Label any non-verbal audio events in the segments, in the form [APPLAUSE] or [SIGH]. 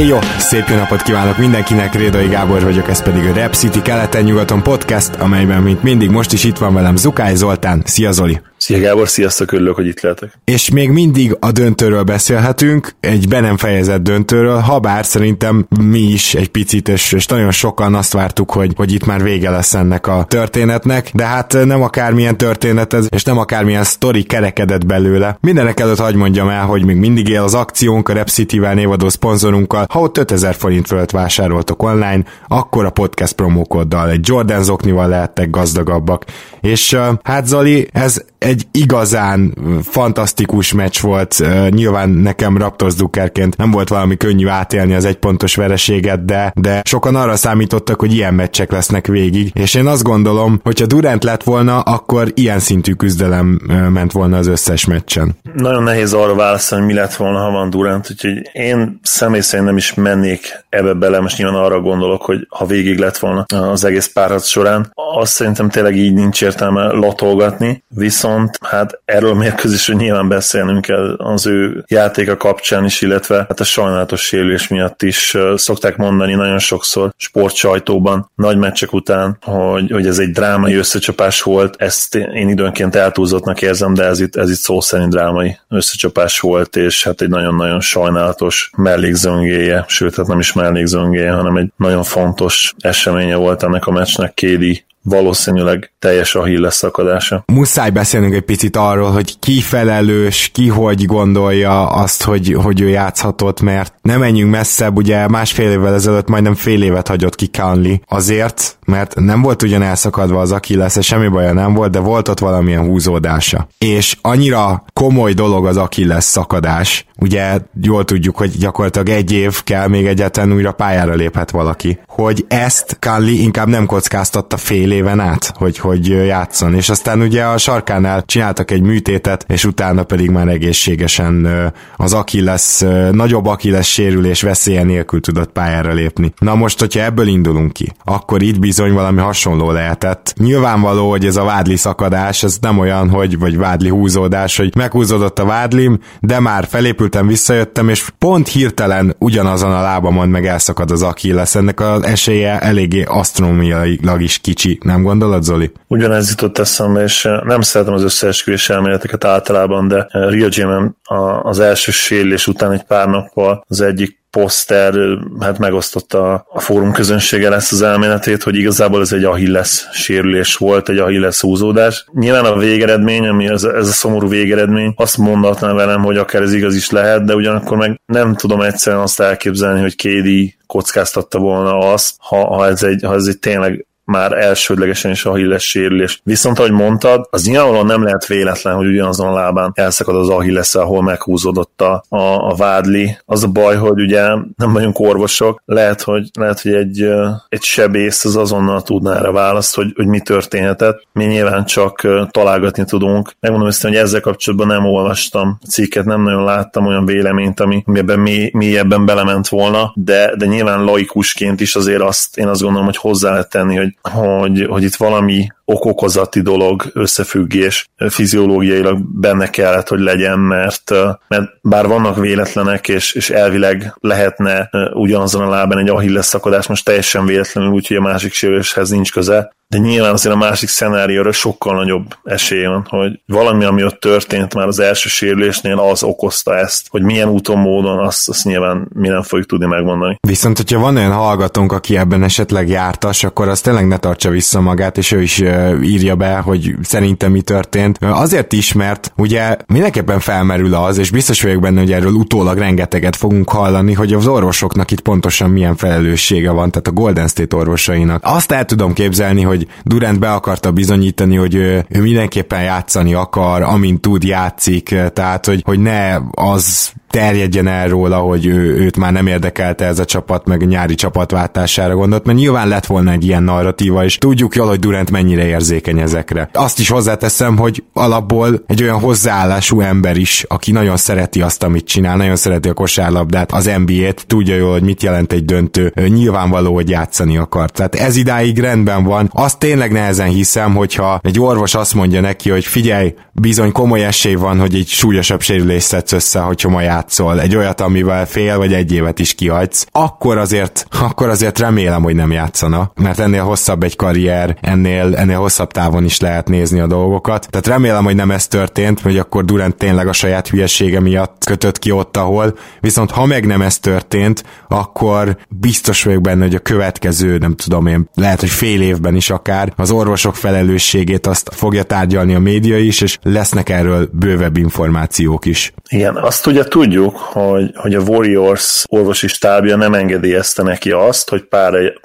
Hey jó! Szép jó napot kívánok mindenkinek, Rédai Gábor vagyok, ez pedig a Rap City keleten-nyugaton podcast, amelyben mint mindig most is itt van velem Zukály Zoltán. Szia Zoli! Szia Gábor, sziasztok, örülök, hogy itt lehetek. És még mindig a döntőről beszélhetünk, egy be nem fejezett döntőről, ha bár szerintem mi is egy picit, és, és nagyon sokan azt vártuk, hogy, hogy itt már vége lesz ennek a történetnek, de hát nem akármilyen történet ez, és nem akármilyen sztori kerekedett belőle. Mindenek előtt hagyd mondjam el, hogy még mindig él az akciónk a Rep City-vel névadó szponzorunkkal. Ha ott 5000 forint fölött vásároltok online, akkor a podcast promókoddal egy Jordan zoknival lehettek gazdagabbak. És hát Zoli, ez egy igazán fantasztikus meccs volt. Nyilván nekem Raptors Dukerként nem volt valami könnyű átélni az egypontos vereséget, de, de sokan arra számítottak, hogy ilyen meccsek lesznek végig. És én azt gondolom, hogyha Durant lett volna, akkor ilyen szintű küzdelem ment volna az összes meccsen. Nagyon nehéz arra válaszolni, mi lett volna, ha van Durant, úgyhogy én személy szerint nem is mennék ebbe bele, most nyilván arra gondolok, hogy ha végig lett volna az egész párharc során, azt szerintem tényleg így nincs értelme latolgatni, viszont hát erről a mérkőzésről nyilván beszélnünk kell az ő játéka kapcsán is, illetve hát a sajnálatos sérülés miatt is szokták mondani nagyon sokszor sportsajtóban, nagy meccsek után, hogy, hogy ez egy drámai összecsapás volt, ezt én időnként eltúlzottnak érzem, de ez itt, ez itt szó szerint drámai összecsapás volt, és hát egy nagyon-nagyon sajnálatos mellékzöngéje, sőt, hát nem is mellékzöngéje, hanem egy nagyon fontos eseménye volt ennek a meccsnek Kédi valószínűleg teljes a híles szakadása. Muszáj beszélnünk egy picit arról, hogy ki felelős, ki hogy gondolja azt, hogy, hogy ő játszhatott, mert nem menjünk messzebb, ugye másfél évvel ezelőtt majdnem fél évet hagyott ki Conley azért, mert nem volt ugyan elszakadva az Achilles, semmi baja nem volt, de volt ott valamilyen húzódása. És annyira komoly dolog az Achilles szakadás, ugye jól tudjuk, hogy gyakorlatilag egy év kell még egyetlen újra pályára léphet valaki, hogy ezt Conley inkább nem kockáztatta fél éven át, hogy, hogy játszon, és aztán ugye a sarkánál csináltak egy műtétet, és utána pedig már egészségesen az Achilles, nagyobb Achilles sérülés veszélye nélkül tudott pályára lépni. Na most, hogyha ebből indulunk ki, akkor itt bizony valami hasonló lehetett. Nyilvánvaló, hogy ez a vádli szakadás, ez nem olyan, hogy, vagy vádli húzódás, hogy meghúzódott a vádlim, de már felépültem, visszajöttem, és pont hirtelen ugyanazon a lábamon meg elszakad az Achilles. Ennek az esélye eléggé asztronómiailag is kicsi, nem gondolod, Zoli? Ugyanez jutott eszembe, és nem szeretem az összeesküvés elméleteket általában, de Real Jam az első sérülés után egy pár nappal az egyik poszter hát megosztotta a fórum közönsége ezt az elméletét, hogy igazából ez egy Achilles sérülés volt, egy Achilles húzódás. Nyilván a végeredmény, ami ez, ez a szomorú végeredmény, azt mondatná velem, hogy akár ez igaz is lehet, de ugyanakkor meg nem tudom egyszerűen azt elképzelni, hogy Kédi kockáztatta volna azt, ha, ha, ez egy, ha ez egy tényleg már elsődlegesen is a Achilles sérülés. Viszont, ahogy mondtad, az nyilvánvalóan nem lehet véletlen, hogy ugyanazon a lábán elszakad az Achilles, ahol meghúzódott a, a, a vádli. Az a baj, hogy ugye nem vagyunk orvosok, lehet, hogy, lehet, hogy egy, egy sebész az azonnal tudná erre választ, hogy, hogy mi történhetett. Mi nyilván csak találgatni tudunk. Megmondom ezt, hogy ezzel kapcsolatban nem olvastam cikket, nem nagyon láttam olyan véleményt, ami, ami ebben mély, mélyebben belement volna, de, de nyilván laikusként is azért azt én azt gondolom, hogy hozzá lehet tenni, hogy hogy, hogy itt valami okokozati dolog, összefüggés fiziológiailag benne kellett, hogy legyen, mert, mert bár vannak véletlenek, és, és elvileg lehetne ugyanazon a lábán egy ahilles szakadás, most teljesen véletlenül, úgyhogy a másik sérüléshez nincs köze, de nyilván azért a másik szenárióra sokkal nagyobb esély van, hogy valami, ami ott történt már az első sérülésnél, az okozta ezt, hogy milyen úton, módon, azt, azt nyilván mi nem fogjuk tudni megmondani. Viszont, hogyha van olyan hallgatónk, aki ebben esetleg jártas, akkor az tényleg ne tartsa vissza magát, és ő is írja be, hogy szerintem mi történt. Azért is, mert ugye mindenképpen felmerül az, és biztos vagyok benne, hogy erről utólag rengeteget fogunk hallani, hogy az orvosoknak itt pontosan milyen felelőssége van, tehát a Golden State orvosainak. Azt el tudom képzelni, hogy Durant be akarta bizonyítani, hogy ő, ő mindenképpen játszani akar, amint tud játszik, tehát hogy, hogy ne az terjedjen el róla, hogy ő, őt már nem érdekelte ez a csapat, meg a nyári csapatváltására gondolt, mert nyilván lett volna egy ilyen narratíva, és tudjuk jól, hogy Durant mennyire érzékeny ezekre. Azt is hozzáteszem, hogy alapból egy olyan hozzáállású ember is, aki nagyon szereti azt, amit csinál, nagyon szereti a kosárlabdát, az NBA-t, tudja jól, hogy mit jelent egy döntő, nyilvánvaló, hogy játszani akar. Tehát ez idáig rendben van. Azt tényleg nehezen hiszem, hogyha egy orvos azt mondja neki, hogy figyelj, bizony komoly esély van, hogy egy súlyosabb sérülés szedsz össze, hogyha ma játszol. Egy olyat, amivel fél vagy egy évet is kihagysz, akkor azért, akkor azért remélem, hogy nem játszana, mert ennél hosszabb egy karrier, ennél, ennél hosszabb távon is lehet nézni a dolgokat. Tehát remélem, hogy nem ez történt, hogy akkor Durant tényleg a saját hülyesége miatt kötött ki ott, ahol. Viszont ha meg nem ez történt, akkor biztos vagyok benne, hogy a következő, nem tudom én, lehet, hogy fél évben is akár az orvosok felelősségét azt fogja tárgyalni a média is, és lesznek erről bővebb információk is. Igen, azt ugye tudjuk, hogy, hogy a Warriors orvosi stábja nem engedélyezte neki azt, hogy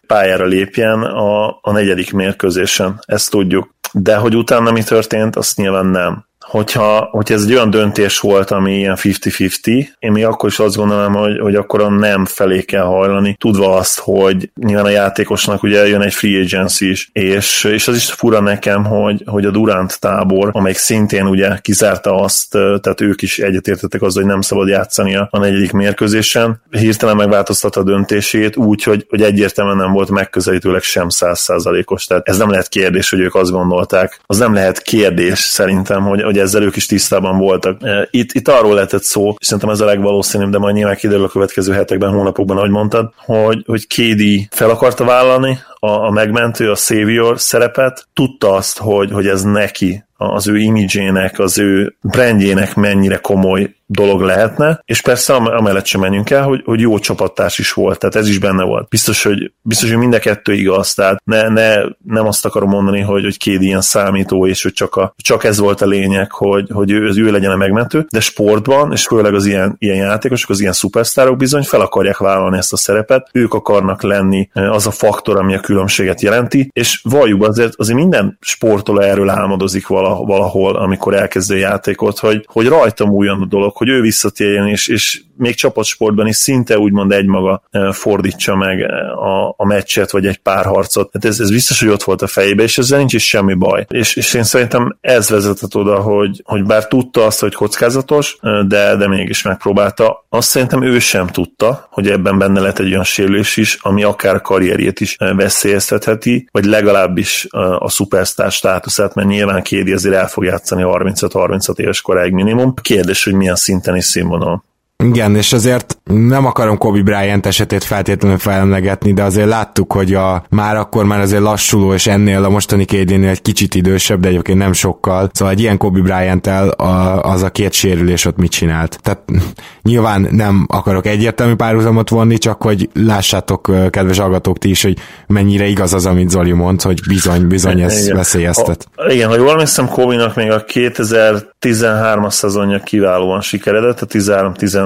pályára lépjen a, a negyedik mérkőzésen. Ezt tudjuk. De hogy utána mi történt, azt nyilván nem hogyha, hogyha ez egy olyan döntés volt, ami ilyen 50-50, én még akkor is azt gondolom, hogy, hogy akkor a nem felé kell hajlani, tudva azt, hogy nyilván a játékosnak ugye jön egy free agency is, és, és az is fura nekem, hogy, hogy a Durant tábor, amelyik szintén ugye kizárta azt, tehát ők is egyetértettek azzal, hogy nem szabad játszani a negyedik mérkőzésen, hirtelen megváltoztatta a döntését úgy, hogy, hogy egyértelműen nem volt megközelítőleg sem százszázalékos. Tehát ez nem lehet kérdés, hogy ők azt gondolták. Az nem lehet kérdés szerintem, hogy, hogy ezzel ők is tisztában voltak. Itt, itt arról lehetett szó, és szerintem ez a legvalószínűbb, de majd nyilván kiderül a következő hetekben, hónapokban, ahogy mondtad, hogy, hogy KD fel akarta vállalni a, a megmentő, a savior szerepet, tudta azt, hogy, hogy ez neki az ő imidzsének, az ő brandjének mennyire komoly dolog lehetne, és persze amellett sem menjünk el, hogy, hogy jó csapattárs is volt, tehát ez is benne volt. Biztos, hogy, biztos, hogy mind a kettő igaz, tehát ne, ne, nem azt akarom mondani, hogy, hogy két ilyen számító, és hogy csak, a, csak ez volt a lényeg, hogy, hogy ő, ő legyen a megmentő, de sportban, és főleg az ilyen, ilyen játékosok, az ilyen szupersztárok bizony fel akarják vállalni ezt a szerepet, ők akarnak lenni az a faktor, ami a különbséget jelenti, és valljuk azért, azért minden sportoló erről álmodozik valahol, amikor elkezdi a játékot, hogy, hogy rajta múljon a dolog, hogy ő visszatérjen, és, és még csapatsportban is szinte úgymond egymaga fordítsa meg a, a meccset, vagy egy pár harcot. Hát ez, ez biztos, hogy ott volt a fejébe, és ezzel nincs is semmi baj. És, és én szerintem ez vezetett oda, hogy, hogy bár tudta azt, hogy kockázatos, de, de mégis megpróbálta. Azt szerintem ő sem tudta, hogy ebben benne lehet egy olyan sérülés is, ami akár a karrierjét is veszélyeztetheti, vagy legalábbis a szupersztár státuszát, mert nyilván Kédi azért el fog játszani 35-36 éves koráig minimum. Kérdés, hogy milyen szinten is színvonal. Igen, és azért nem akarom Kobe Bryant esetét feltétlenül felemlegetni, de azért láttuk, hogy a már akkor már azért lassuló, és ennél a mostani kédénél egy kicsit idősebb, de egyébként nem sokkal. Szóval egy ilyen Kobe bryant a, az a két sérülés ott mit csinált. Tehát [LAUGHS] nyilván nem akarok egyértelmű párhuzamot vonni, csak hogy lássátok, kedves hallgatók ti is, hogy mennyire igaz az, amit Zoli mond, hogy bizony, bizony ez igen. veszélyeztet. A, igen, ha jól emlékszem, Kobe-nak még a 2013-as szezonja kiválóan sikeredett, a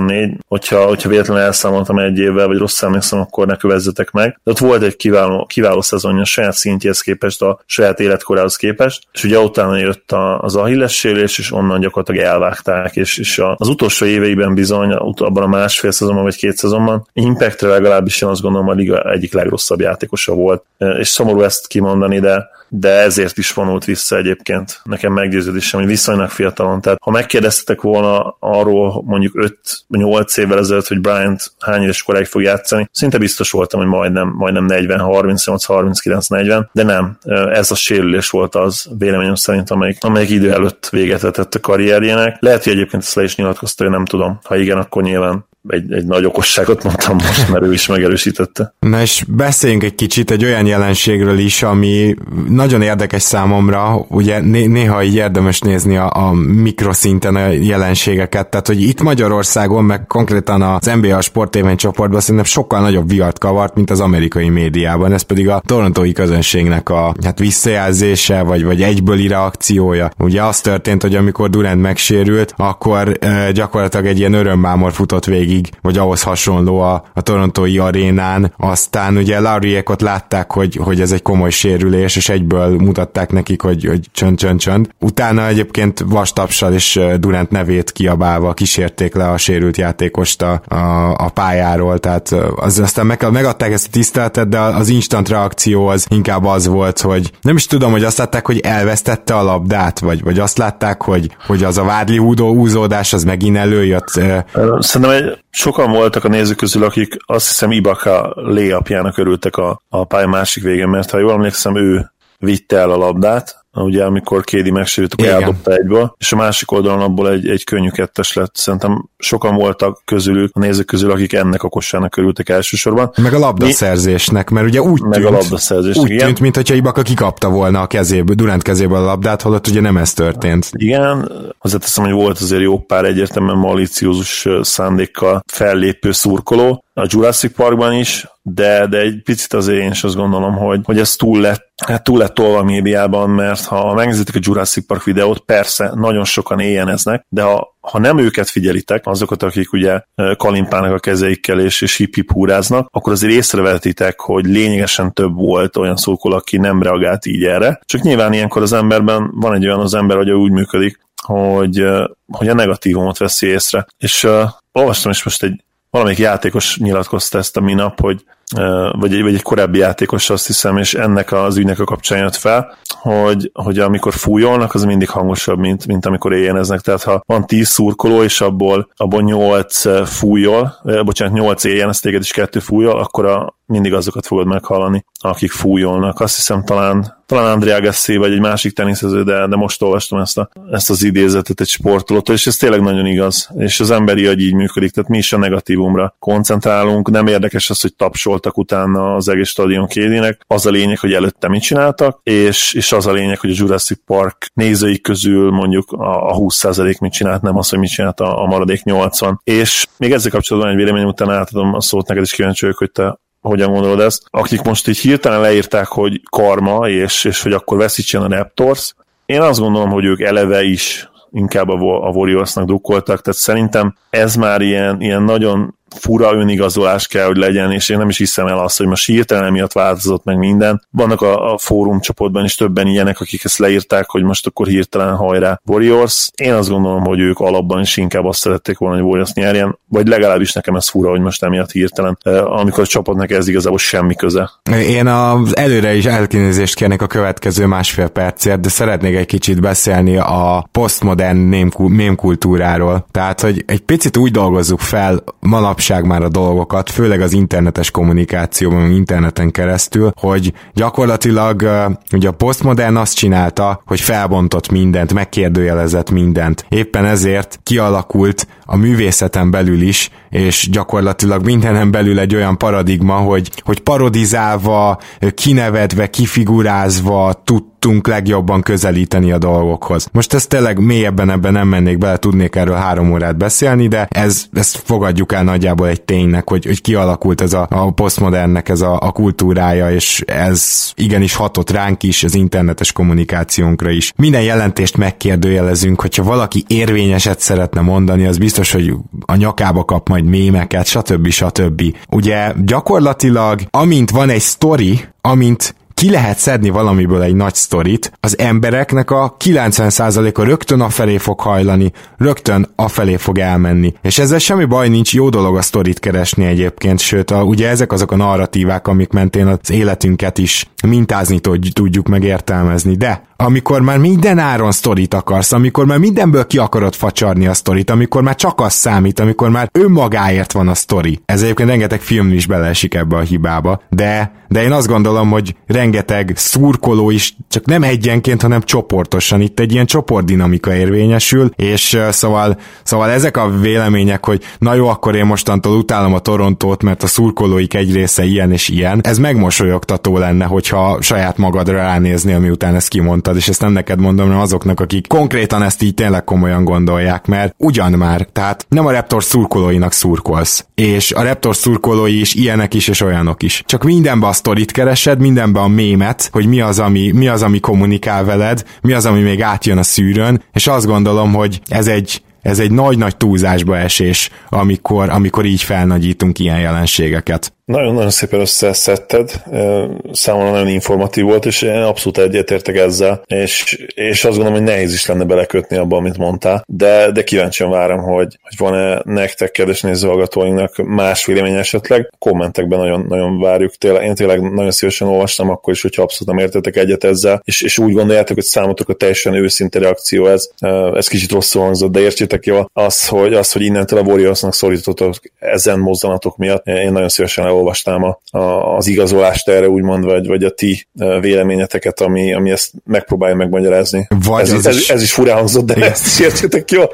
13-14, hogyha, hogyha véletlenül elszámoltam egy évvel, vagy rossz emlékszem, akkor ne kövezzetek meg. De ott volt egy kiváló, kiváló szezonja a saját szintjéhez képest, a saját életkorához képest, és ugye utána jött az Achilles sérülés, és onnan gyakorlatilag elvágták, és, és az utolsó éveiben bizony, abban a másfél szezonban vagy két szezonban, Impactre legalábbis én azt gondolom a liga egyik legrosszabb játékosa volt, és szomorú ezt kimondani, de de ezért is vonult vissza egyébként. Nekem meggyőződésem, hogy viszonylag fiatalon. Tehát ha megkérdeztetek volna arról mondjuk 5-8 évvel ezelőtt, hogy Bryant hány éves koráig fog játszani, szinte biztos voltam, hogy majdnem, majdnem 40, 38, 39, 40, de nem. Ez a sérülés volt az véleményem szerint, amelyik, amelyik idő előtt véget vetett a karrierjének. Lehet, hogy egyébként ezt le is nyilatkozta, hogy nem tudom. Ha igen, akkor nyilván egy, egy nagy okosságot mondtam most, mert ő is megerősítette. Na és beszéljünk egy kicsit egy olyan jelenségről is, ami nagyon érdekes számomra, ugye né- néha így érdemes nézni a, a mikroszinten a jelenségeket, tehát hogy itt Magyarországon, meg konkrétan az NBA sportévény csoportban szerintem sokkal nagyobb viart kavart, mint az amerikai médiában, ez pedig a torontói közönségnek a hát visszajelzése, vagy, vagy egybőli reakciója. Ugye az történt, hogy amikor Durant megsérült, akkor e, gyakorlatilag egy ilyen örömmámor futott végig félig, vagy ahhoz hasonló a, a torontói arénán, aztán ugye Lauriekot látták, hogy, hogy ez egy komoly sérülés, és egyből mutatták nekik, hogy, hogy csönd, csönd, csönd. Utána egyébként vastapsal és Durant nevét kiabálva kísérték le a sérült játékost a, a, a pályáról, tehát az, aztán meg, megadták ezt a tiszteletet, de az instant reakció az inkább az volt, hogy nem is tudom, hogy azt látták, hogy elvesztette a labdát, vagy, vagy azt látták, hogy, hogy az a vádli húdó húzódás az megint előjött. Szerintem egy, sokan voltak a nézők közül, akik azt hiszem Ibaka léapjának örültek a, a pálya másik végén, mert ha jól emlékszem, ő vitte el a labdát, ugye amikor Kédi megsérült, akkor eldobta egyből, és a másik oldalon abból egy, egy könnyű kettes lett. Szerintem sokan voltak közülük, a nézők közül, akik ennek a kosárnak örültek elsősorban. Meg a labdaszerzésnek, mert ugye úgy meg tűnt, a labdaszerzésnek, úgy tűnt, mintha Ibaka kikapta volna a kezéből, Durant kezéből a labdát, holott ugye nem ez történt. Igen, azért teszem, hogy volt azért jó pár egyértelműen maliciózus szándékkal fellépő szurkoló, a Jurassic Parkban is, de, de egy picit azért én is azt gondolom, hogy, hogy ez túl lett, hát túl lett tolva a médiában, mert ha megnézitek a Jurassic Park videót, persze nagyon sokan éjjeneznek, de ha, ha nem őket figyelitek, azokat, akik ugye kalimpának a kezeikkel és, és hip hip húráznak, akkor azért észrevetitek, hogy lényegesen több volt olyan szókol, aki nem reagált így erre. Csak nyilván ilyenkor az emberben van egy olyan az ember, hogy úgy működik, hogy, hogy a negatívumot veszi észre. És uh, olvastam is most egy valamelyik játékos nyilatkozta ezt a minap, hogy vagy vagy egy korábbi játékos azt hiszem, és ennek az ügynek a kapcsán jött fel, hogy, hogy amikor fújolnak, az mindig hangosabb, mint, mint amikor éjjeneznek. Tehát ha van 10 szurkoló, és abból, abból 8 fújol, bocsánat, 8 éjjen, ez téged is kettő fújol, akkor a, mindig azokat fogod meghallani, akik fújolnak. Azt hiszem talán, talán André Agassi, vagy egy másik teniszező, de, de most olvastam ezt, a, ezt az idézetet egy sportolótól, és ez tényleg nagyon igaz. És az emberi agy így működik, tehát mi is a negatívumra koncentrálunk, nem érdekes az, hogy tapsoltak utána az egész stadion kédének, az a lényeg, hogy előtte mit csináltak, és, és az a lényeg, hogy a Jurassic Park nézői közül mondjuk a, a 20% mit csinált, nem az, hogy mit csinált a, a maradék 80. És még ezzel kapcsolatban egy vélemény után átadom a szót neked, is kíváncsi vagyok, hogy te hogyan gondolod ezt, akik most így hirtelen leírták, hogy karma, és, és hogy akkor veszítsen a Raptors, én azt gondolom, hogy ők eleve is inkább a Warriorsnak dukkoltak, tehát szerintem ez már ilyen, ilyen nagyon fura önigazolás kell, hogy legyen, és én nem is hiszem el azt, hogy most hirtelen miatt változott meg minden. Vannak a, a fórum csoportban is többen ilyenek, akik ezt leírták, hogy most akkor hirtelen hajrá Warriors. Én azt gondolom, hogy ők alapban is inkább azt szerették volna, hogy Warriors nyerjen, vagy legalábbis nekem ez fura, hogy most emiatt hirtelen, amikor a csapatnak ez igazából semmi köze. Én az előre is elkinézést kérnék a következő másfél percért, de szeretnék egy kicsit beszélni a postmodern mémkultúráról. Tehát, hogy egy picit úgy dolgozzuk fel manap manapság már a dolgokat, főleg az internetes kommunikációban, interneten keresztül, hogy gyakorlatilag ugye a postmodern azt csinálta, hogy felbontott mindent, megkérdőjelezett mindent. Éppen ezért kialakult a művészeten belül is, és gyakorlatilag mindenen belül egy olyan paradigma, hogy, hogy parodizálva, kinevedve, kifigurázva tud, tudtunk legjobban közelíteni a dolgokhoz. Most ezt tényleg mélyebben ebben nem mennék bele, tudnék erről három órát beszélni, de ez, ezt fogadjuk el nagyjából egy ténynek, hogy, hogy kialakult ez a, a posztmodernnek ez a, a kultúrája, és ez igenis hatott ránk is, az internetes kommunikációnkra is. Minden jelentést megkérdőjelezünk, hogyha valaki érvényeset szeretne mondani, az biztos, hogy a nyakába kap majd mémeket, stb. stb. Ugye gyakorlatilag, amint van egy story, amint ki lehet szedni valamiből egy nagy sztorit, az embereknek a 90%-a rögtön afelé fog hajlani, rögtön afelé fog elmenni. És ezzel semmi baj nincs, jó dolog a sztorit keresni egyébként, sőt, a, ugye ezek azok a narratívák, amik mentén az életünket is mintázni tudjuk megértelmezni, de amikor már minden áron sztorit akarsz, amikor már mindenből ki akarod facsarni a sztorit, amikor már csak az számít, amikor már önmagáért van a sztori. Ez egyébként rengeteg film is beleesik ebbe a hibába, de, de én azt gondolom, hogy rengeteg szurkoló is csak nem egyenként, hanem csoportosan. Itt egy ilyen csoportdinamika érvényesül, és szóval, szóval ezek a vélemények, hogy na jó, akkor én mostantól utálom a Torontót, mert a szurkolóik egy része ilyen és ilyen, ez megmosolyogtató lenne, hogyha saját magadra ránéznél, miután ezt kimondta mondtad, és ezt nem neked mondom, hanem azoknak, akik konkrétan ezt így tényleg komolyan gondolják, mert ugyan már, tehát nem a Raptors szurkolóinak szurkolsz, és a Raptors szurkolói is ilyenek is, és olyanok is. Csak mindenbe a sztorit keresed, mindenbe a mémet, hogy mi az, ami, mi az, ami kommunikál veled, mi az, ami még átjön a szűrőn, és azt gondolom, hogy ez egy ez egy nagy-nagy túlzásba esés, amikor, amikor így felnagyítunk ilyen jelenségeket. Nagyon-nagyon szépen összeszedted, számomra nagyon informatív volt, és én abszolút egyetértek ezzel, és, és azt gondolom, hogy nehéz is lenne belekötni abba, amit mondtál, de, de kíváncsian várom, hogy, hogy van-e nektek, kedves nézőhallgatóinknak más vélemény esetleg. Kommentekben nagyon, nagyon várjuk. Tényleg, én tényleg nagyon szívesen olvastam akkor is, hogyha abszolút nem értetek egyet ezzel, és, és úgy gondoljátok, hogy számotokra teljesen őszinte reakció ez. Ez kicsit rosszul hangzott, de értsétek jól, az, hogy, az, hogy innentől a Warriorsnak szorítottok ezen mozdulatok miatt, én nagyon szívesen elolvastam a, a, az igazolást erre úgymond, vagy, vagy a ti véleményeteket, ami, ami ezt megpróbálja megmagyarázni. Vagy ez, ez, is... ez is furán hangzott, de Igen. ezt is értsétek jól.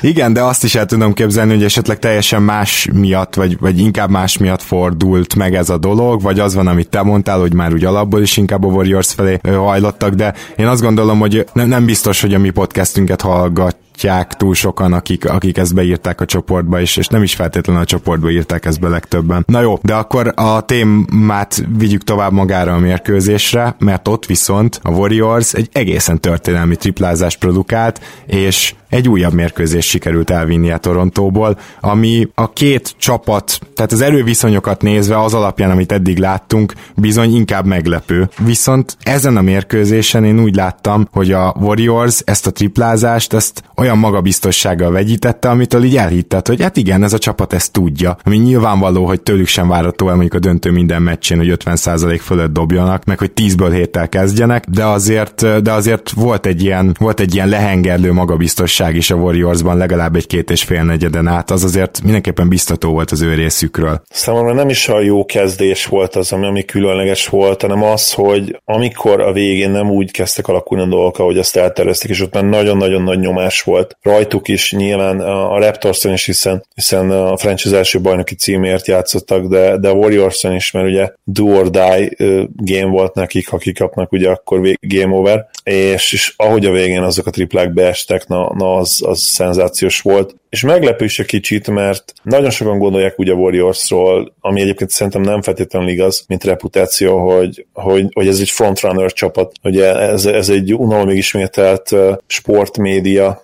Igen, de azt is el tudom képzelni, hogy esetleg teljesen más miatt, vagy, vagy inkább más miatt fordult meg ez a dolog, vagy az van, amit te mondtál, hogy már úgy alapból is inkább a Warriors felé hajlottak, de én azt gondolom, hogy nem, nem biztos, hogy a mi podcastünket hallgat látják túl sokan, akik, akik ezt beírták a csoportba, és, és nem is feltétlenül a csoportba írták ezt be legtöbben. Na jó, de akkor a témát vigyük tovább magára a mérkőzésre, mert ott viszont a Warriors egy egészen történelmi triplázást produkált, és egy újabb mérkőzést sikerült elvinni a Torontóból, ami a két csapat, tehát az erőviszonyokat nézve az alapján, amit eddig láttunk, bizony inkább meglepő. Viszont ezen a mérkőzésen én úgy láttam, hogy a Warriors ezt a triplázást, ezt olyan magabiztossággal vegyítette, amitől így elhitted, hogy hát igen, ez a csapat ezt tudja. Ami nyilvánvaló, hogy tőlük sem várható el mondjuk a döntő minden meccsén, hogy 50% fölött dobjanak, meg hogy 10-ből héttel kezdjenek, de azért, de azért volt egy ilyen, volt egy ilyen lehengerlő magabiztosság is a Warriorsban legalább egy két és fél negyeden át, az azért mindenképpen biztató volt az ő részükről. Számomra nem is a jó kezdés volt az, ami, ami különleges volt, hanem az, hogy amikor a végén nem úgy kezdtek alakulni a dolgok, ahogy azt eltervezték, és ott már nagyon-nagyon nagy nyomás volt volt rajtuk is, nyilván a Raptorson is, hiszen, hiszen a franchise első bajnoki címért játszottak, de, de a Warriorson is, mert ugye do or die game volt nekik, ha kikapnak, ugye akkor game over, és, és ahogy a végén azok a triplák beestek, na, na az, az szenzációs volt, és meglepő is a kicsit, mert nagyon sokan gondolják ugye a Warriorsról, ami egyébként szerintem nem feltétlenül igaz, mint reputáció, hogy, hogy, hogy ez egy frontrunner csapat, ugye ez, ez egy unalomig ismételt sportmédia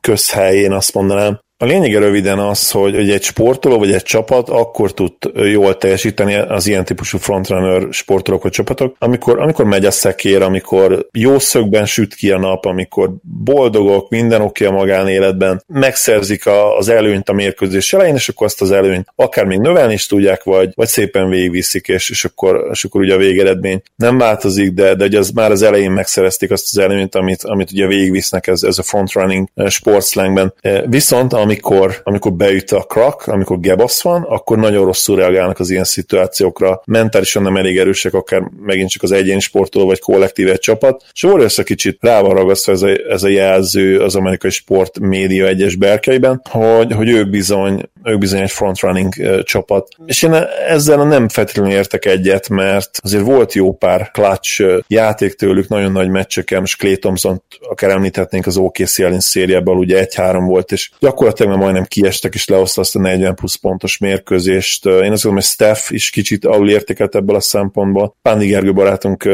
közhely, én azt mondanám, a lényege röviden az, hogy, egy sportoló vagy egy csapat akkor tud jól teljesíteni az ilyen típusú frontrunner sportolók vagy csapatok, amikor, amikor megy a szekér, amikor jó szögben süt ki a nap, amikor boldogok, minden oké a magánéletben, megszerzik a, az előnyt a mérkőzés elején, és akkor azt az előnyt akár még növelni is tudják, vagy, vagy szépen végigviszik, és, és, akkor, és akkor ugye a végeredmény nem változik, de, de ugye az már az elején megszerezték azt az előnyt, amit, amit ugye végigvisznek ez, ez a frontrunning sportslangben. Viszont amikor, amikor beüt a krak, amikor gebasz van, akkor nagyon rosszul reagálnak az ilyen szituációkra, mentálisan nem elég erősek, akár megint csak az egyéni sportoló vagy kollektív egy csapat, és egy kicsit rá van ragasztva ez a, ez a jelző az amerikai sport média egyes berkeiben, hogy, hogy ők bizony, ők bizony egy frontrunning csapat. És én ezzel nem feltétlenül értek egyet, mert azért volt jó pár clutch játék tőlük, nagyon nagy meccseken, most Clay Thompson akár említhetnénk az OKC ellen szériából, ugye egy-három volt, és gyakorlatilag gyakorlatilag majdnem kiestek, és lehozta azt a 40 plusz pontos mérkőzést. Én azt gondolom, hogy Steph is kicsit alul értékelt ebből a szempontból. Pándi Gergő barátunk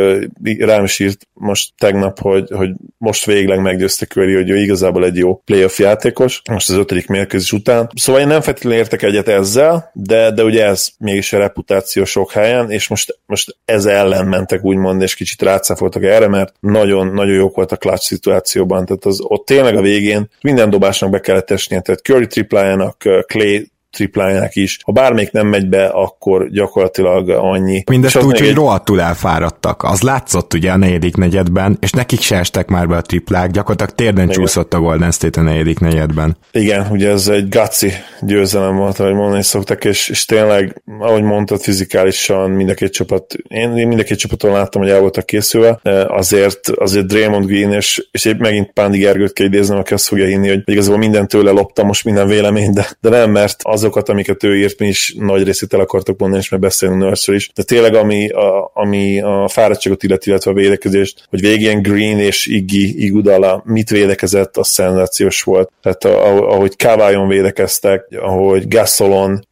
rám is írt most tegnap, hogy, hogy most végleg meggyőzte Curry, hogy ő igazából egy jó playoff játékos, most az ötödik mérkőzés után. Szóval én nem feltétlenül értek egyet ezzel, de, de ugye ez mégis a reputáció sok helyen, és most, most ez ellen mentek úgymond, és kicsit rácáfoltak erre, mert nagyon, nagyon jók volt a clutch szituációban, tehát az, ott tényleg a végén minden dobásnak be kellett esnie, tehát Curry triplájának, Clay triplájának is. Ha bármelyik nem megy be, akkor gyakorlatilag annyi. Mindezt úgy, hogy egy... rohadtul elfáradtak. Az látszott ugye a negyedik negyedben, és nekik se estek már be a triplák, gyakorlatilag térden Igen. csúszott a Golden State a negyedik negyedben. Igen, ugye ez egy gaci győzelem volt, ahogy mondani szoktak, és, és tényleg, ahogy mondtad, fizikálisan mind a két csapat, én, én mind a két csapaton láttam, hogy el voltak készülve, azért, azért Draymond Green, és, és épp megint Pándi Gergőt kell idéznem, aki azt fogja hinni, hogy igazából minden tőle loptam most minden vélemény, de, de nem, mert az azokat, amiket ő írt, mi is nagy részét el akartok mondani, és meg beszélni nurse is. De tényleg, ami a, ami a fáradtságot illeti, illetve a védekezést, hogy végén Green és Iggy Igudala mit védekezett, az szenzációs volt. Tehát ahogy Kávájon védekeztek, ahogy Gasolon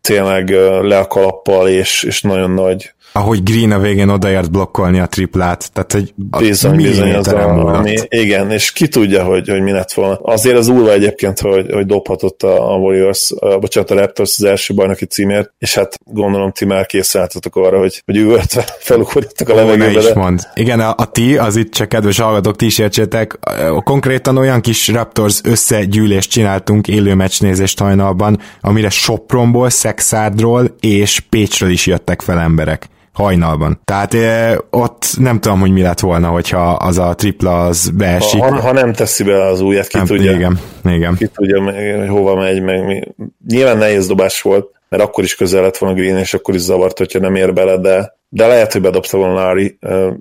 tényleg le a kalappal, és, és nagyon nagy ahogy Green a végén odaért blokkolni a triplát, tehát hogy bizony, bizony az a, ami, igen, és ki tudja, hogy, hogy mi lett volna. Azért az úrva egyébként, hogy, hogy dobhatott a, a Warriors, a, bocsánat, a Raptors az első bajnoki címért, és hát gondolom ti már készültetek arra, hogy, hogy üvöltve [LAUGHS] felugorítottak a levegőbe. is mond. Igen, a, a ti, az itt csak kedves hallgatók, ti is értsétek, konkrétan olyan kis Raptors összegyűlést csináltunk élő meccsnézést hajnalban, amire Sopronból, Szexárdról és Pécsről is jöttek fel emberek hajnalban. Tehát e, ott nem tudom, hogy mi lett volna, hogyha az a tripla az beesik. Ha, ha nem teszi be az újat, ki nem, tudja. Igen, igen. Ki tudja, hogy hova megy, meg mi. Nyilván nehéz dobás volt, mert akkor is közel lett volna Green, és akkor is zavart, hogyha nem ér bele, de, de lehet, hogy bedobta volna Larry.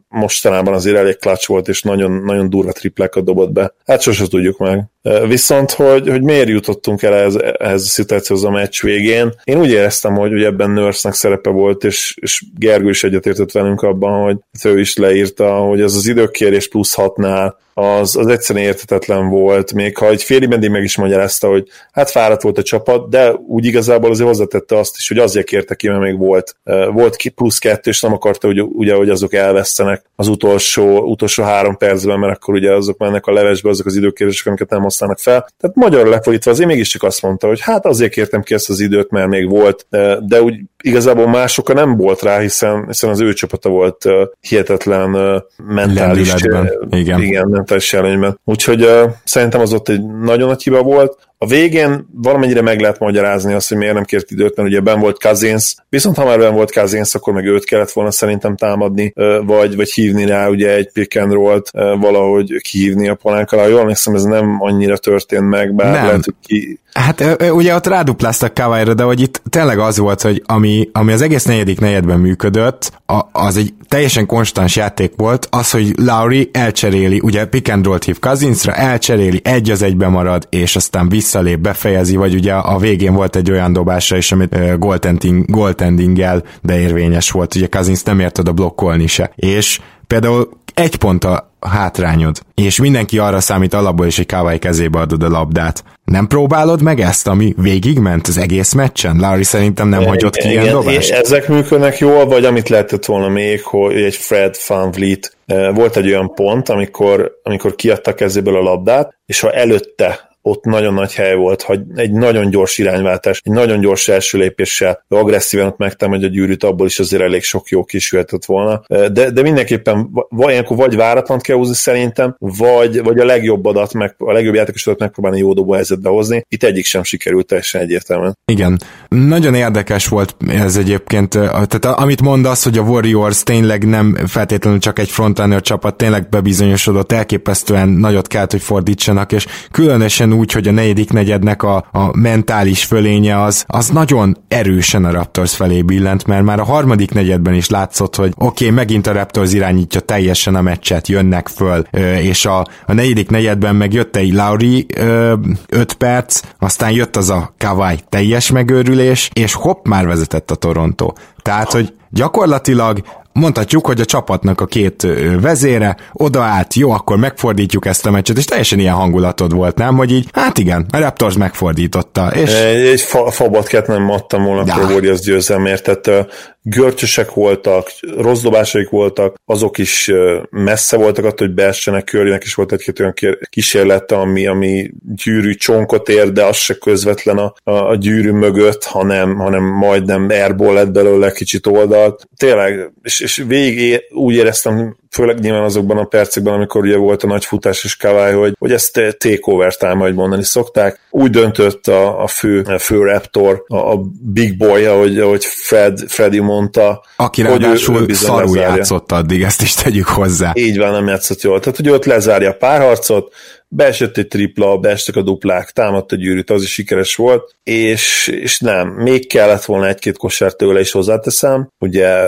Mostanában azért elég clutch volt, és nagyon, nagyon durva triplákat dobott be. Hát sose tudjuk meg. Viszont, hogy, hogy miért jutottunk el ehhez, ehhez a szituációhoz a meccs végén, én úgy éreztem, hogy, hogy ebben Nurse-nek szerepe volt, és, és Gergő is egyetértett velünk abban, hogy ő is leírta, hogy ez az időkérés plusz hatnál, az, az egyszerűen értetetlen volt, még ha egy félig meddig meg is magyarázta, hogy hát fáradt volt a csapat, de úgy igazából azért hozzátette azt is, hogy azért kérte ki, mert még volt, volt ki plusz kettő, és nem akarta, hogy, ugye, hogy azok elvesztenek az utolsó, utolsó három percben, mert akkor ugye azok mennek a levesbe, azok az időkérések, amiket nem használnak fel. Tehát magyar lefordítva azért mégiscsak azt mondta, hogy hát azért kértem ki ezt az időt, mert még volt, de úgy igazából másoka nem volt rá, hiszen, hiszen az ő csapata volt hihetetlen mentális, igen. igen, mentális előnyben. Úgyhogy szerintem az ott egy nagyon nagy hiba volt. A végén valamennyire meg lehet magyarázni azt, hogy miért nem kért időt, mert ugye ben volt Kazinsz, viszont ha már ben volt Kazinsz, akkor meg őt kellett volna szerintem támadni, vagy, vagy hívni rá ugye egy pick and roll-t, valahogy kihívni a palánk alá. Jól emlékszem, ez nem annyira történt meg, bár nem. lehet, hogy ki, Hát ugye ott rádupláztak Kawai-ra, de hogy itt tényleg az volt, hogy ami, ami az egész negyedik negyedben működött, a, az egy teljesen konstans játék volt, az, hogy Lauri elcseréli, ugye pick and roll hív Kazincra, elcseréli, egy az egybe marad, és aztán visszalép, befejezi, vagy ugye a végén volt egy olyan dobása is, amit uh, goaltending, goaltendinggel beérvényes volt, ugye Kazinc nem ért oda blokkolni se. És például egy pont a hátrányod, és mindenki arra számít alapból is, hogy Kawai kezébe adod a labdát. Nem próbálod meg ezt, ami végigment az egész meccsen? Larry szerintem nem hagyott ki ilyen dobást. Ezek működnek jól, vagy amit lehetett volna még, hogy egy Fred Van Vliet eh, volt egy olyan pont, amikor, amikor kiadta kezéből a labdát, és ha előtte ott nagyon nagy hely volt, hogy egy nagyon gyors irányváltás, egy nagyon gyors első lépéssel agresszíven ott megtámadja a gyűrűt, abból is azért elég sok jó kisülhetett volna. De, de mindenképpen ilyenkor vagy váratlan kell húzni szerintem, vagy, vagy a legjobb adat, meg, a legjobb játékosodat megpróbálni jó dobó helyzetbe hozni. Itt egyik sem sikerült teljesen egyértelműen. Igen. Nagyon érdekes volt ez egyébként. Tehát amit mondasz, hogy a Warriors tényleg nem feltétlenül csak egy frontrunner csapat, tényleg bebizonyosodott, elképesztően nagyot kellett, hogy fordítsanak, és különösen úgy, hogy a negyedik negyednek a, a mentális fölénye az, az nagyon erősen a Raptors felé billent, mert már a harmadik negyedben is látszott, hogy oké, okay, megint a Raptors irányítja teljesen a meccset, jönnek föl, és a, a negyedik negyedben meg jött egy Lauri 5 perc, aztán jött az a Kawai teljes megőrülés, és hopp, már vezetett a Toronto. Tehát, hogy gyakorlatilag mondhatjuk, hogy a csapatnak a két vezére odaállt, jó, akkor megfordítjuk ezt a meccset, és teljesen ilyen hangulatod volt, nem? Hogy így, hát igen, a Raptors megfordította. És... Egy, egy fa, fabot nem adtam volna ja. a Warriors győzelmért, tehát görcsösek voltak, rossz dobásaik voltak, azok is messze voltak attól, hogy beessenek, Currynek is volt egy-két olyan kísérlete, ami, ami gyűrű csonkot ér, de az se közvetlen a, a, a gyűrű mögött, hanem, hanem majdnem airball lett belőle kicsit oldalt. Tényleg, és, és végig úgy éreztem, főleg nyilván azokban a percekben, amikor ugye volt a nagy futás és kavály, hogy, hogy ezt takeover time, majd mondani szokták. Úgy döntött a, a fő, a fő Raptor, a, a big boy, ahogy, ahogy Fred, Freddy mondta. Aki hogy ráadásul ő, ő szarul játszott addig, ezt is tegyük hozzá. Így van, nem játszott jól. Tehát, hogy ott lezárja a párharcot, beesett egy tripla, beestek a duplák, támadt a gyűrűt, az is sikeres volt, és, és nem, még kellett volna egy-két kosár tőle is hozzáteszem, ugye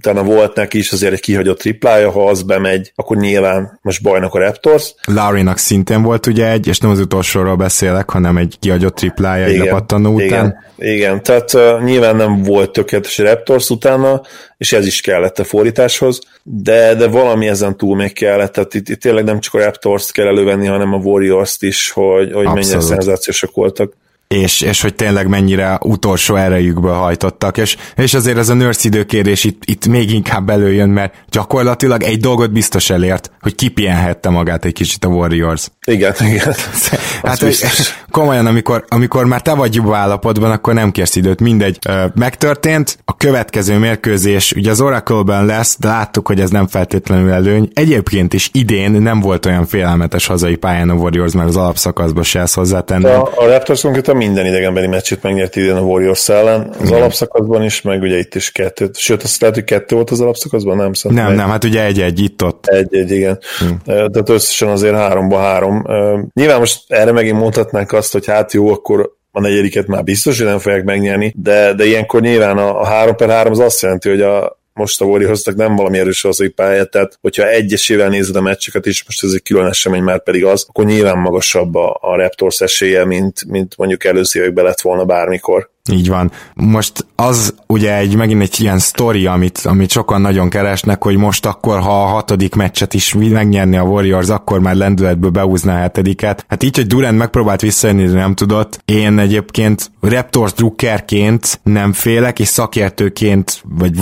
utána volt neki is azért egy kihagyott triplája, ha az bemegy, akkor nyilván most bajnak a Raptors. Larry-nak szintén volt ugye egy, és nem az utolsóról beszélek, hanem egy kihagyott triplája igen, egy lepattanó után. Igen, igen, tehát uh, nyilván nem volt tökéletes a Raptors utána, és ez is kellett a fordításhoz, de, de valami ezen túl még kellett, tehát itt, itt tényleg nem csak a Raptors-t kell elővenni, hanem a Warriors-t is, hogy, hogy mennyire szenzációsak voltak. És, és hogy tényleg mennyire utolsó erejükből hajtottak, és, és azért ez a nurse időkérés itt, itt még inkább előjön, mert gyakorlatilag egy dolgot biztos elért, hogy kipihenhette magát egy kicsit a Warriors. Igen, igen. [LAUGHS] hát komolyan, amikor, amikor már te vagy jobb állapotban, akkor nem kérsz időt, mindegy. Megtörtént, a következő mérkőzés, ugye az Oracle-ben lesz, de láttuk, hogy ez nem feltétlenül előny. Egyébként is idén nem volt olyan félelmetes hazai pályán a Warriors, mert az alapszakaszban se ezt hozzátenni. A, a Raptors konkrétan minden idegenbeli meccset megnyert idén a Warriors ellen, az Igen. alapszakaszban is, meg ugye itt is kettő. Sőt, azt lehet, hogy kettő volt az alapszakaszban, nem? Szerintem nem, egy. nem, hát ugye egy-egy itt-ott. Egy-egy, igen. Hmm. Tehát összesen azért háromba három. Nyilván most erre megint mondhatnánk azt, hogy hát jó, akkor a negyediket már biztos, hogy nem fogják megnyerni, de, de ilyenkor nyilván a, a 3 per 3 az azt jelenti, hogy a, most a Warriorsnak nem valami erős az pálya, tehát hogyha egyesével nézed a meccseket is, most ez egy külön esemény már pedig az, akkor nyilván magasabb a, a Raptors esélye, mint, mint mondjuk előző években lett volna bármikor. Így van. Most az ugye egy megint egy ilyen sztori, amit, amit sokan nagyon keresnek, hogy most akkor, ha a hatodik meccset is megnyerni a Warriors, akkor már lendületből beúzná a hetediket. Hát így, hogy Durant megpróbált visszajönni, de nem tudott. Én egyébként Raptors drukkerként nem félek, és szakértőként, vagy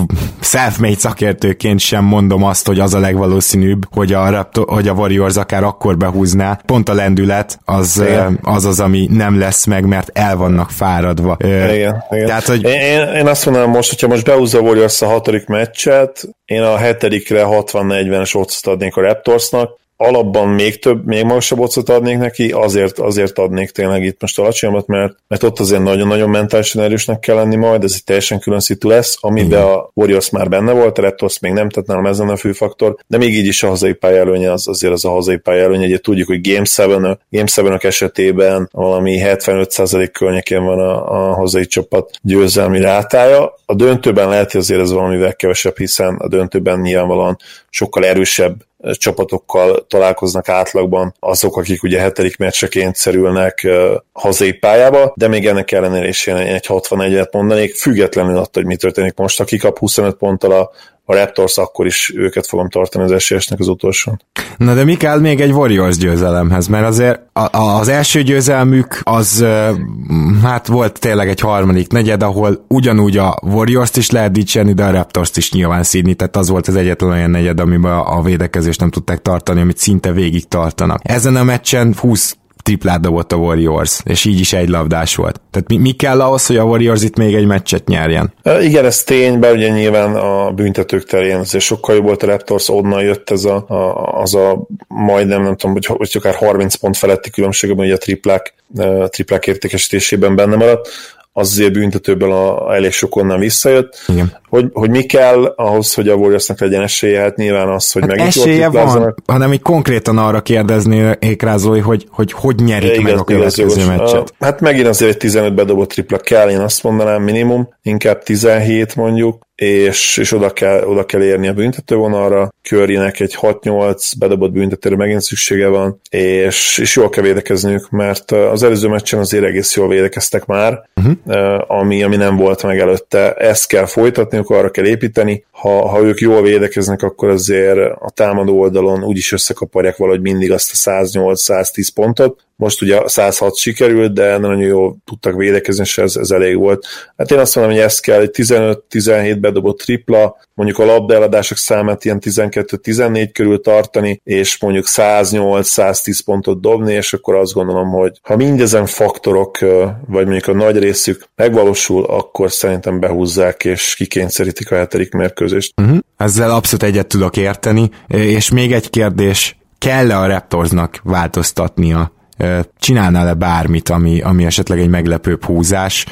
self-made szakértőként sem mondom azt, hogy az a legvalószínűbb, hogy a, Raptor, hogy a Warriors akár akkor behúzná. Pont a lendület az, az az, ami nem lesz meg, mert el vannak fáradva. Igen, igen. Tehát, hogy... én, én azt mondanám most, hogyha most beúzza Warriors a hatodik meccset, én a hetedikre 60-40-es otcot adnék a Raptorsnak, alapban még több, még magasabb ocot adnék neki, azért, azért adnék tényleg itt most alacsonyabbat, mert, mert ott azért nagyon-nagyon mentálisan erősnek kell lenni majd, ez egy teljesen külön szitu lesz, amiben a Warriors már benne volt, a Raptors még nem, tehát nálam ez a fő faktor, de még így is a hazai pályelőnye az azért az a hazai pályelőnye, ugye tudjuk, hogy Game 7 Game 7 esetében valami 75% környékén van a, a hazai csapat győzelmi rátája. A döntőben lehet, hogy azért ez valamivel kevesebb, hiszen a döntőben nyilvánvalóan sokkal erősebb csapatokkal találkoznak átlagban azok, akik ugye hetedik meccseként szerülnek hazai pályába, de még ennek ellenére is én egy 61-et mondanék, függetlenül attól, hogy mi történik most, aki kap 25 ponttal a a Raptors, akkor is őket fogom tartani az esélyesnek az utolsón. Na de mi kell még egy Warriors győzelemhez? Mert azért a, a, az első győzelmük az hát volt tényleg egy harmadik negyed, ahol ugyanúgy a Warriors-t is lehet dicsérni, de a Raptors-t is nyilván szídni, tehát az volt az egyetlen olyan negyed, amiben a védekezést nem tudták tartani, amit szinte végig tartanak. Ezen a meccsen 20 triplát dobott a Warriors, és így is egy labdás volt. Tehát mi, mi kell ahhoz, hogy a Warriors itt még egy meccset nyerjen? Igen, ez tény, bár ugye nyilván a büntetők terén azért sokkal jobb volt a Raptors, onnan jött ez a, a, az a majdnem, nem tudom, hogy, hogy akár 30 pont feletti különbség, hogy a triplák, a triplák értékesítésében benne maradt az azért büntetőből a, elég sok onnan visszajött. Igen. Hogy, hogy mi kell ahhoz, hogy a Warriorsnak legyen esélye, hát nyilván az, hogy hát megint esélye van, hanem így konkrétan arra kérdeznék rá Zoli, hogy, hogy hogy nyerik igaz, meg a következő igaz, meccset. Hát megint azért egy 15 bedobott tripla kell, én azt mondanám minimum, inkább 17 mondjuk, és, és oda, kell, oda kell érni a büntetővonalra. Currynek egy 6-8 bedobott büntetőre megint szüksége van, és, és jól kell védekezniük, mert az előző meccsen azért egész jól védekeztek már, uh-huh. ami, ami nem volt meg előtte. Ezt kell folytatniuk, arra kell építeni. Ha, ha ők jól védekeznek, akkor azért a támadó oldalon úgyis összekaparják valahogy mindig azt a 108-110 pontot, most ugye 106 sikerült, de nagyon jól tudtak védekezni, és ez, ez elég volt. Hát én azt mondom, hogy ez kell, egy 15-17 bedobott tripla, mondjuk a labdaeladások számát ilyen 12-14 körül tartani, és mondjuk 108-110 pontot dobni, és akkor azt gondolom, hogy ha mindezen faktorok, vagy mondjuk a nagy részük megvalósul, akkor szerintem behúzzák, és kikényszerítik a hetedik mérkőzést. Uh-huh. Ezzel abszolút egyet tudok érteni, és még egy kérdés, kell-e a Raptorsnak változtatnia csinálnál-e bármit, ami, ami esetleg egy meglepőbb húzás,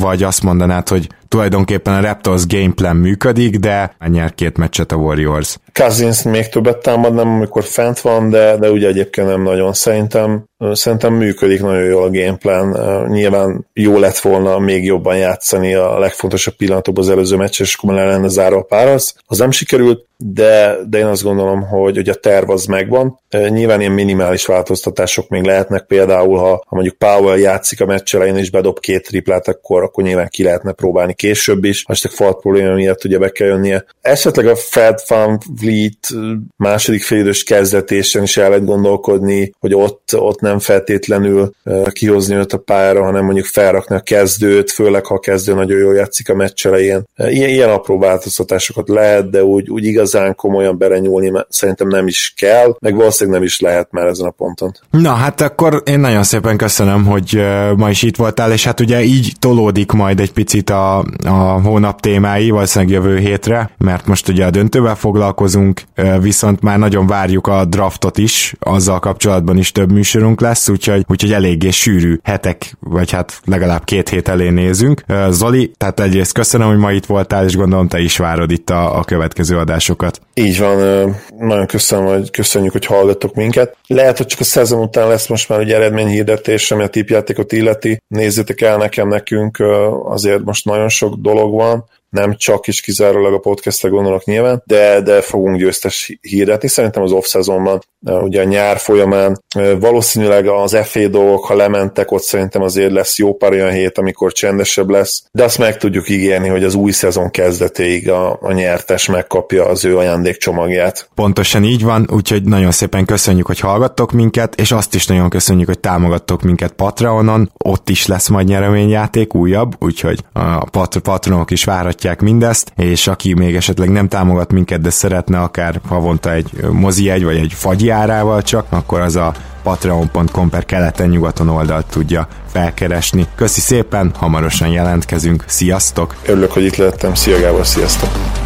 vagy azt mondanád, hogy tulajdonképpen a Raptors gameplan működik, de nyer két meccset a Warriors. Cousins még többet támadnám, amikor fent van, de, de ugye egyébként nem nagyon. Szerintem, szerintem működik nagyon jól a gameplan. Nyilván jó lett volna még jobban játszani a legfontosabb pillanatokban az előző meccs, és akkor le lenne zárva a párasz. Az nem sikerült, de, de én azt gondolom, hogy, hogy a terv az megvan. Nyilván ilyen minimális változtatások még lehetnek, például ha, ha mondjuk Powell játszik a meccs elején és bedob két triplát, akkor, akkor nyilván ki lehetne próbálni később is, ha esetleg falt probléma miatt ugye be kell jönnie. Esetleg a Fred Van Vliet második félidős kezdetésen is el lehet gondolkodni, hogy ott, ott nem feltétlenül kihozni őt a pályára, hanem mondjuk felrakni a kezdőt, főleg ha a kezdő nagyon jól játszik a meccs elején. Ilyen, ilyen apró változtatásokat lehet, de úgy, úgy igazán komolyan berenyúlni szerintem nem is kell, meg valószínűleg nem is lehet már ezen a ponton. Na hát akkor én nagyon szépen köszönöm, hogy ma is itt voltál, és hát ugye így tolódik majd egy picit a, a hónap témái, valószínűleg jövő hétre, mert most ugye a döntővel foglalkozunk, viszont már nagyon várjuk a draftot is, azzal kapcsolatban is több műsorunk lesz, úgyhogy, úgyhogy eléggé sűrű hetek, vagy hát legalább két hét elé nézünk. Zoli, tehát egyrészt köszönöm, hogy ma itt voltál, és gondolom te is várod itt a, a következő adásokat. Így van, nagyon köszönöm, hogy köszönjük, hogy hallgattok minket. Lehet, hogy csak a szezon után lesz most már ugye eredményhirdetés, ami a tipjátékot illeti. Nézzétek el nekem, nekünk azért most nagyon sok dolog van, nem csak is kizárólag a podcastre gondolok nyilván, de, de fogunk győztes hirdetni. Szerintem az off-szezonban, ugye a nyár folyamán valószínűleg az FA dolgok, ha lementek, ott szerintem azért lesz jó pár olyan hét, amikor csendesebb lesz, de azt meg tudjuk ígérni, hogy az új szezon kezdetéig a, a nyertes megkapja az ő ajándékcsomagját. Pontosan így van, úgyhogy nagyon szépen köszönjük, hogy hallgattok minket, és azt is nagyon köszönjük, hogy támogattok minket Patreonon, ott is lesz majd nyereményjáték újabb, úgyhogy a pat- patronok is várhatják támogatják mindezt, és aki még esetleg nem támogat minket, de szeretne akár havonta egy mozi egy vagy egy fagyjárával csak, akkor az a patreon.com per keleten-nyugaton oldalt tudja felkeresni. Köszi szépen, hamarosan jelentkezünk, sziasztok! Örülök, hogy itt lettem, szia Gábor, sziasztok!